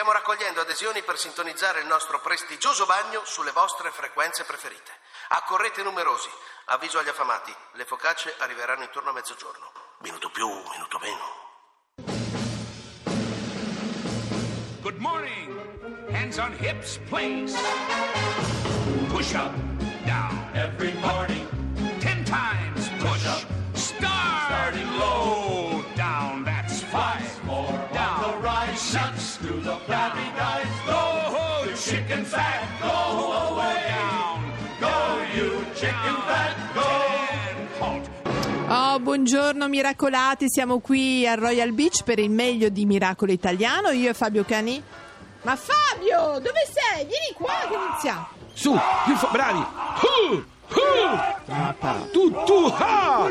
Stiamo raccogliendo adesioni per sintonizzare il nostro prestigioso bagno sulle vostre frequenze preferite. Accorrete numerosi. Avviso agli affamati, le focacce arriveranno intorno a mezzogiorno. Minuto più, minuto meno. Good morning. Hands on hips, please. Push up, down. Every morning, Ten times push. up. Buongiorno miracolati, siamo qui al Royal Beach per il meglio di Miracolo Italiano, io e Fabio Cani. Ma Fabio, dove sei? Vieni qua che iniziamo. Su, più fo- bravi. Uh, Tu, tu, ah.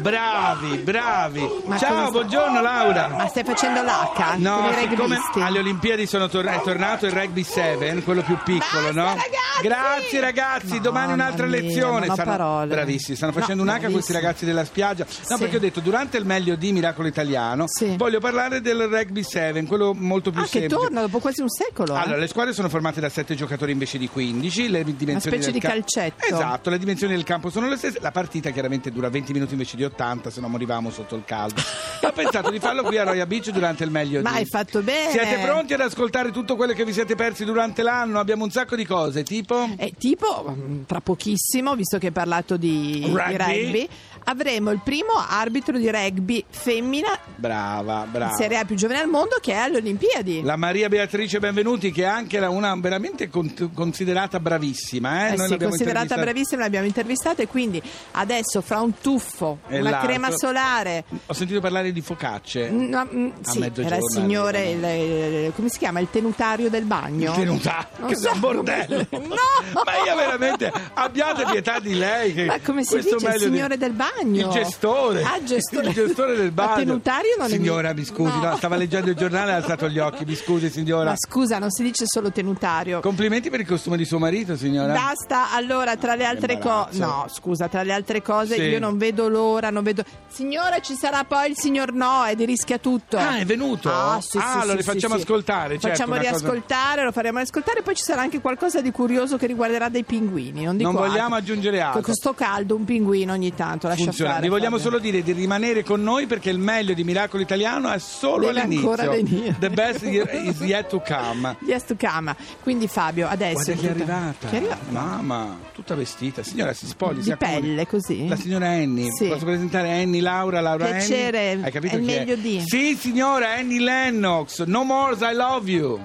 Bravi, bravi. Ma Ciao, come sta- buongiorno Laura. Ma stai facendo l'H? No, come i siccome rugbyisti? alle Olimpiadi sono tor- è tornato il rugby 7, quello più piccolo, Basta, no? ragazzi! Grazie ragazzi, domani un'altra mia, lezione. non ho Stanno- parole. Bravissimi, stanno No, facendo un H questi bravissimi. ragazzi della spiaggia. No, Sì. perché ho detto durante il meglio di Miracolo Italiano Sì. voglio parlare del rugby 7, quello molto più Ah, che semplice. torna dopo quasi un secolo. eh? Allora, le squadre sono formate da 7 giocatori invece di 15. Le dimensioni specie del di calcetto. Esatto, le dimensioni del campo sono le stesse. La partita chiaramente dura 20 minuti invece di 80, se no morivamo sotto il caldo. Ho pensato di farlo qui a Royal Beach durante il meglio Ma di. hai fatto bene. Siete pronti ad ascoltare tutto quello che vi siete persi durante l'anno? Abbiamo un sacco di cose, tipo. Eh, tipo, tra pochissimo, visto che hai parlato di di Rugby. Avremo il primo arbitro di rugby femmina Brava, brava. in Serie A più giovane al mondo che è alle Olimpiadi. La Maria Beatrice Benvenuti, che è anche una veramente con- considerata bravissima. Eh? Eh sì, considerata bravissima, l'abbiamo intervistata e quindi adesso fra un tuffo, E una l'altro- crema solare. Ho sentito parlare di focacce. No, mm, A sì, era il signore, il- il- come si chiama? Il tenutario del bagno. Il tenutario, Non che so un bordello. No! Ma io veramente abbiate pietà di lei. Che Ma come si dice, il meglio di- signore del bagno? Il gestore. Ah, gestore. Il gestore del bagno. tenutario non è Signora, mi- mi scusi, No. no, stava leggendo il giornale e ha alzato gli occhi. Mi scusi, signora. Ma scusa, non si dice solo tenutario. Complimenti per il costume di suo marito, signora. Basta, allora tra le altre cose, no, scusa, tra le altre cose Sì. io non vedo l'ora, non vedo. Signora, ci sarà poi il signor Noe di rischia tutto. Ah, è venuto? Ah, sì, Ah, sì, lo sì, rifacciamo sì, sì. ascoltare, certo, Facciamo una cosa- riascoltare, lo faremo ascoltare, poi ci sarà anche qualcosa di curioso che riguarderà dei pinguini. Non, dico Non vogliamo altro. aggiungere altro. Con questo caldo, un pinguino ogni tanto, lascia Funziona. fare. Vi vogliamo Fabio. solo dire di rimanere con noi perché il meglio di Miracolo Italiano è solo Deve all'inizio. ancora venire. The best is yet to come. Yes to come. Quindi Fabio, adesso Guarda è tutta- arrivata. Chi è arrivata? Mamma, tutta vestita. Signora, si spogli. si Di accomodi. pelle, così? La signora Annie. Sì. Posso presentare Annie, Laura, Laura Piacere, Annie? Hai capito è meglio di. Sì, signora Annie Lennox. No more I love you.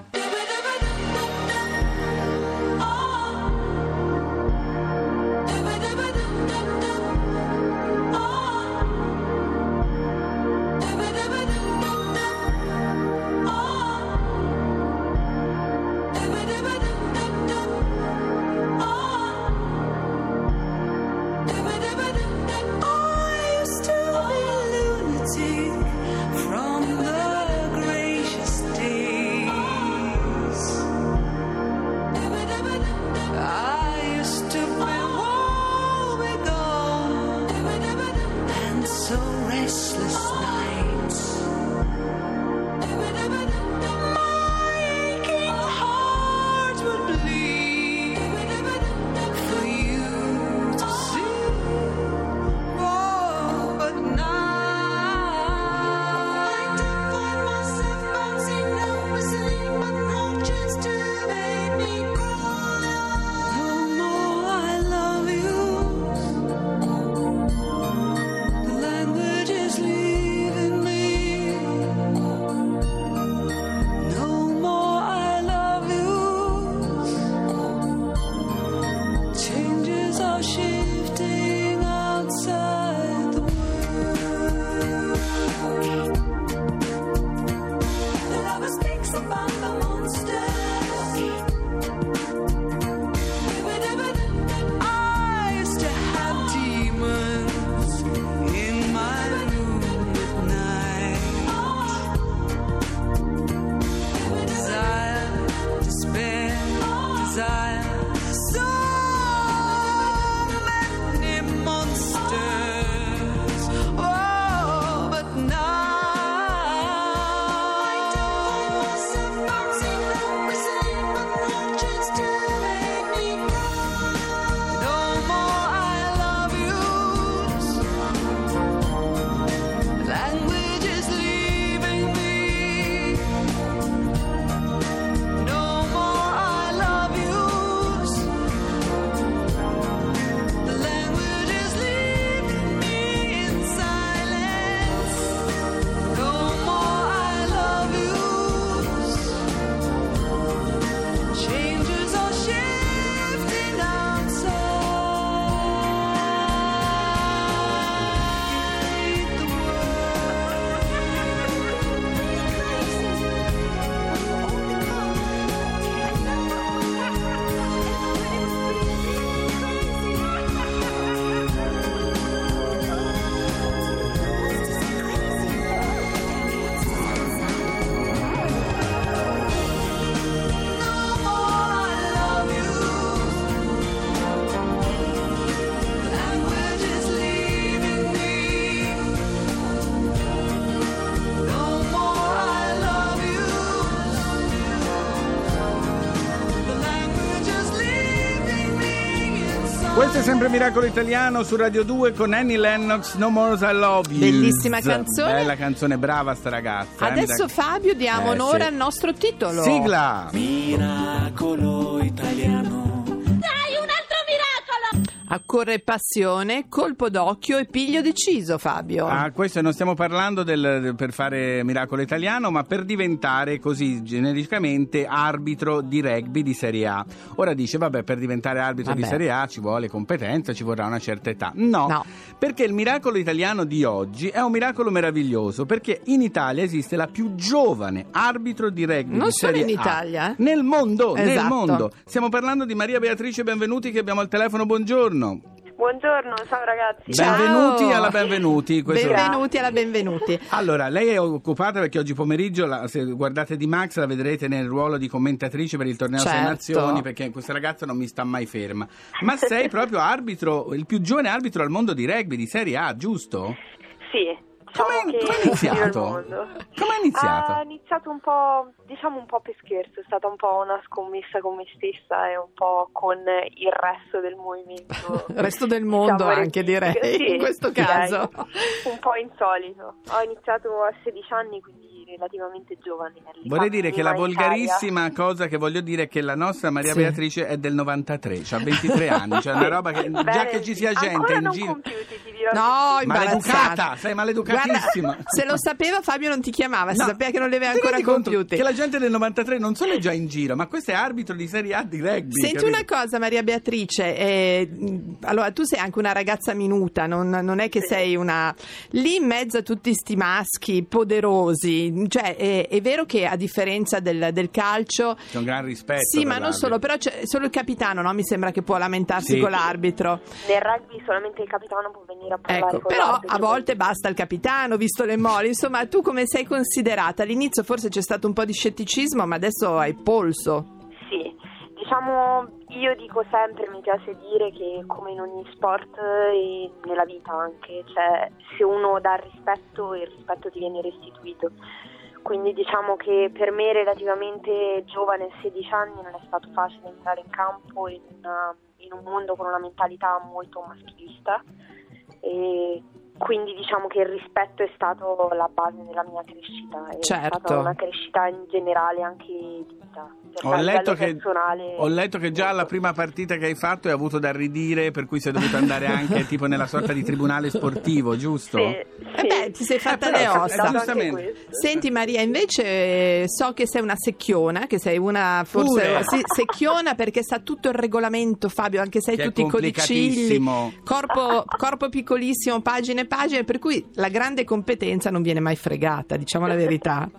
Questo è sempre Miracolo Italiano su Radio 2 con Annie Lennox, No More I Love You. Bellissima canzone. Bella canzone, brava sta ragazza. eh, Adesso mi Fabio diamo Eh, onore sì. al nostro titolo. Sigla! Miracolo italiano. Accorre passione, colpo d'occhio e piglio deciso, Fabio. Ah, questo non stiamo parlando del- per fare Miracolo Italiano, ma per diventare così genericamente arbitro di rugby di Serie A. Ora dice, vabbè, per diventare arbitro di Vabbè. Serie A ci vuole competenza, ci vorrà una certa età. No, No. perché il miracolo italiano di oggi è un miracolo meraviglioso, perché in Italia esiste la più giovane arbitro di rugby Non di solo Serie in A. Italia, eh? Nel mondo, nel Esatto. mondo. Stiamo parlando di Maria Beatrice Benvenuti che abbiamo al telefono, buongiorno. Buongiorno, ciao ragazzi. Ciao. Benvenuti alla Benvenuti. Questo- Benvenuti alla benvenuti. Allora, lei è occupata perché oggi pomeriggio, la- se guardate di Max, la vedrete nel ruolo di commentatrice per il torneo Sei Certo. Nazioni, perché questa ragazza non mi sta mai ferma. Ma sei proprio arbitro, il più giovane arbitro al mondo di rugby, di Serie A, giusto? Sì, diciamo Come è iniziato? Come è iniziato? Ha iniziato un po', diciamo un po' per scherzo, è stata un po' una scommessa con me stessa e un po' con il resto del movimento. Il resto del mondo diciamo, anche, direi, sì, in questo direi. caso. Un po' insolito. Ho iniziato a 16 anni, quindi relativamente giovane. Vorrei dire che la volgarissima cosa che voglio dire è che la nostra Maria Sì. Beatrice è del 93, ha 23 anni, cioè una roba che già Bene, che ci sia gente in giro. compiuti. No, Maleducata, sei maleducatissima. Guarda, se lo sapeva Fabio non ti chiamava, si No, sapeva che non li aveva ancora compiuti. Che la gente del 93 non solo è già in giro, ma questo è arbitro di Serie A di rugby. Senti capito? una cosa Maria Beatrice, eh, allora tu sei anche una ragazza minuta, non, non è che sei una... Lì in mezzo a tutti sti maschi poderosi, cioè è, è vero che a differenza del, del calcio... C'è un gran rispetto. Sì, ma non solo, però c'è solo il capitano, no? Mi sembra che può lamentarsi Sì. con l'arbitro. Nel rugby solamente il capitano può venire a Ecco, però a volte basta il capitano, visto le mole. Insomma, tu come sei considerata? All'inizio forse c'è stato un po' di scetticismo, ma adesso hai polso. Sì, diciamo, io dico sempre, mi piace dire che come in ogni sport e nella vita anche, cioè se uno dà rispetto, il rispetto ti viene restituito. Quindi diciamo che per me relativamente giovane, a 16 anni, non è stato facile entrare in campo in, in un mondo con una mentalità molto maschilista e quindi diciamo che il rispetto è stato la base della mia crescita, è Certo. stata una crescita in generale anche di cioè, Ho letto, che, personale, ho letto che già alla prima partita che hai fatto hai avuto da ridire, per cui sei dovuto andare anche tipo nella sorta di tribunale sportivo, giusto? Sì, Eh sì. beh, ti sei fatta Eh, le eh, ossa. giustamente. Senti Maria, invece eh, so che sei una secchiona, che sei una forse sì, secchiona perché sa tutto il regolamento, Fabio, anche se hai tutti i codicilli, corpo, corpo piccolissimo, pagine e pagine, per cui la grande competenza non viene mai fregata, diciamo la verità.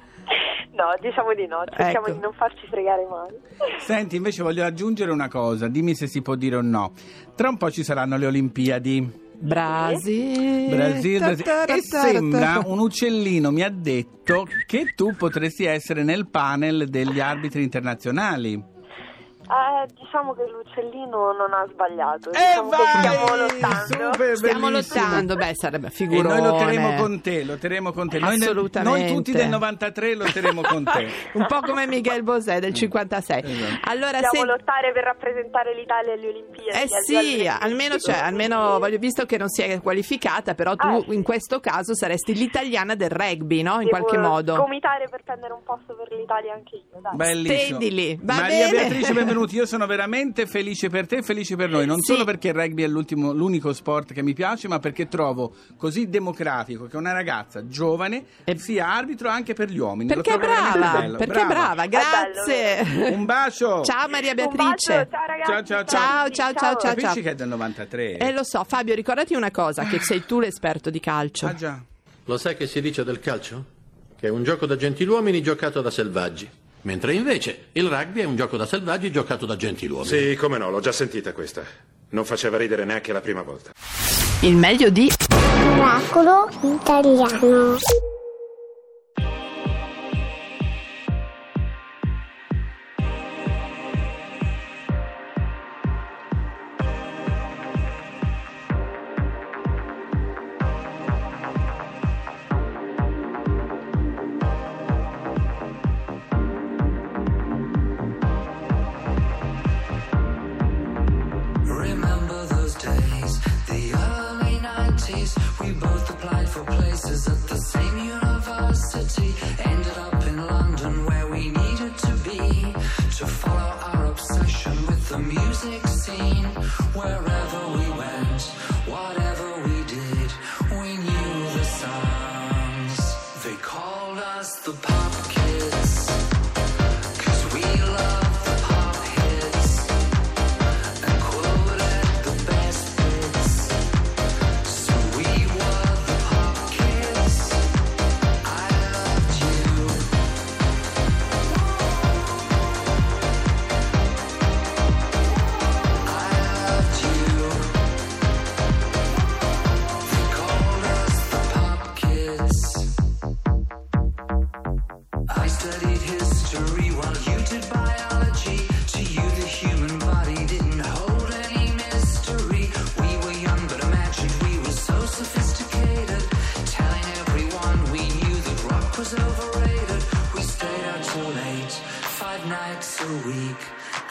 No, diciamo di no, cerchiamo Ecco. di non farci fregare mai. Senti, invece voglio aggiungere una cosa, dimmi se si può dire o no. Tra un po' ci saranno le Olimpiadi. Brasile. Brasile, Brasile. E sembra un uccellino mi ha detto che tu potresti essere nel panel degli arbitri internazionali. Eh, diciamo che l'uccellino non ha sbagliato, E diciamo vai! stiamo lottando. Super, Stiamo bellissimo. lottando, beh, sarebbe E figurone. noi lotteremo con te, lotteremo con te. Noi, Assolutamente. noi tutti del 93 lotteremo con te. Un po' come Miguel Bosè del 56. Esatto. Allora, Dobbiamo se- lottare per rappresentare l'Italia alle Olimpiadi. Eh sì, almeno, cioè, almeno voglio, visto che non si è qualificata, però tu Ah, in questo caso saresti l'italiana del rugby, no? In qualche modo. Gomitare per prendere un posto per l'Italia anche io, dai. Bellissimo. Stendi lì, va Maria bene. Beatrice, benvenuti. Io sono veramente felice per te e felice per noi. Non Sì. solo perché il rugby è l'ultimo- l'unico sport che mi piace, ma perché trovo così democratico che una ragazza giovane E- sia arbitro anche per gli uomini. Perché è brava, perché è brava, grazie. Un bacio. Ciao Maria Beatrice. bacio, ciao ragazzi. Ciao, ciao, ciao. Ciao, ciao, ciao. Capisci che è del 93? Eh lo so, Fabio, ricordati una cosa, che sei tu l'esperto di calcio. Ah già. Lo sai che si dice del calcio? Che è un gioco da gentiluomini giocato da selvaggi. Mentre invece il rugby è un gioco da selvaggi giocato da gentiluomini. Sì, come no, l'ho già sentita questa. Non faceva ridere neanche la prima volta. Il meglio di Miracolo italiano. places at the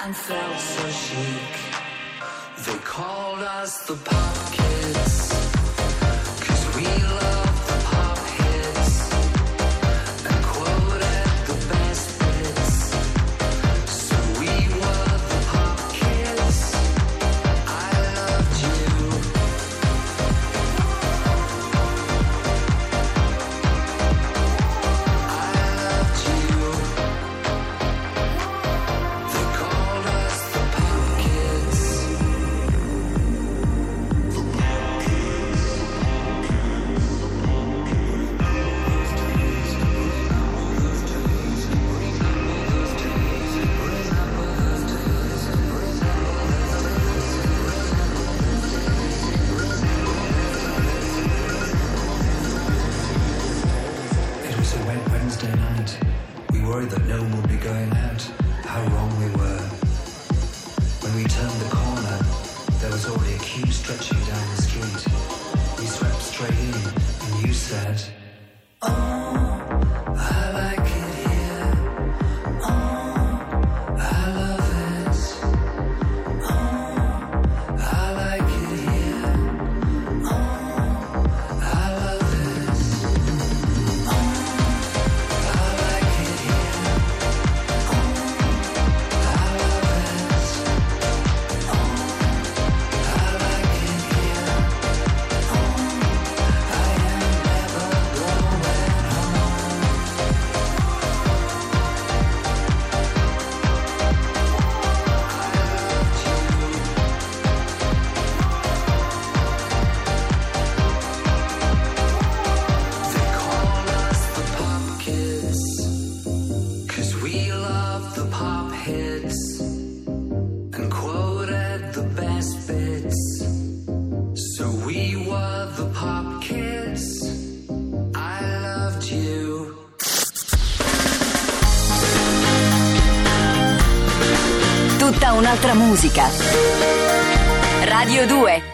and felt so chic. They called us the pop kids. worried that no one would be going out. How wrong we were. When we turned the corner, there was already a queue stretching down the street. We swept straight in, and you said, Oh. musica. Radio 2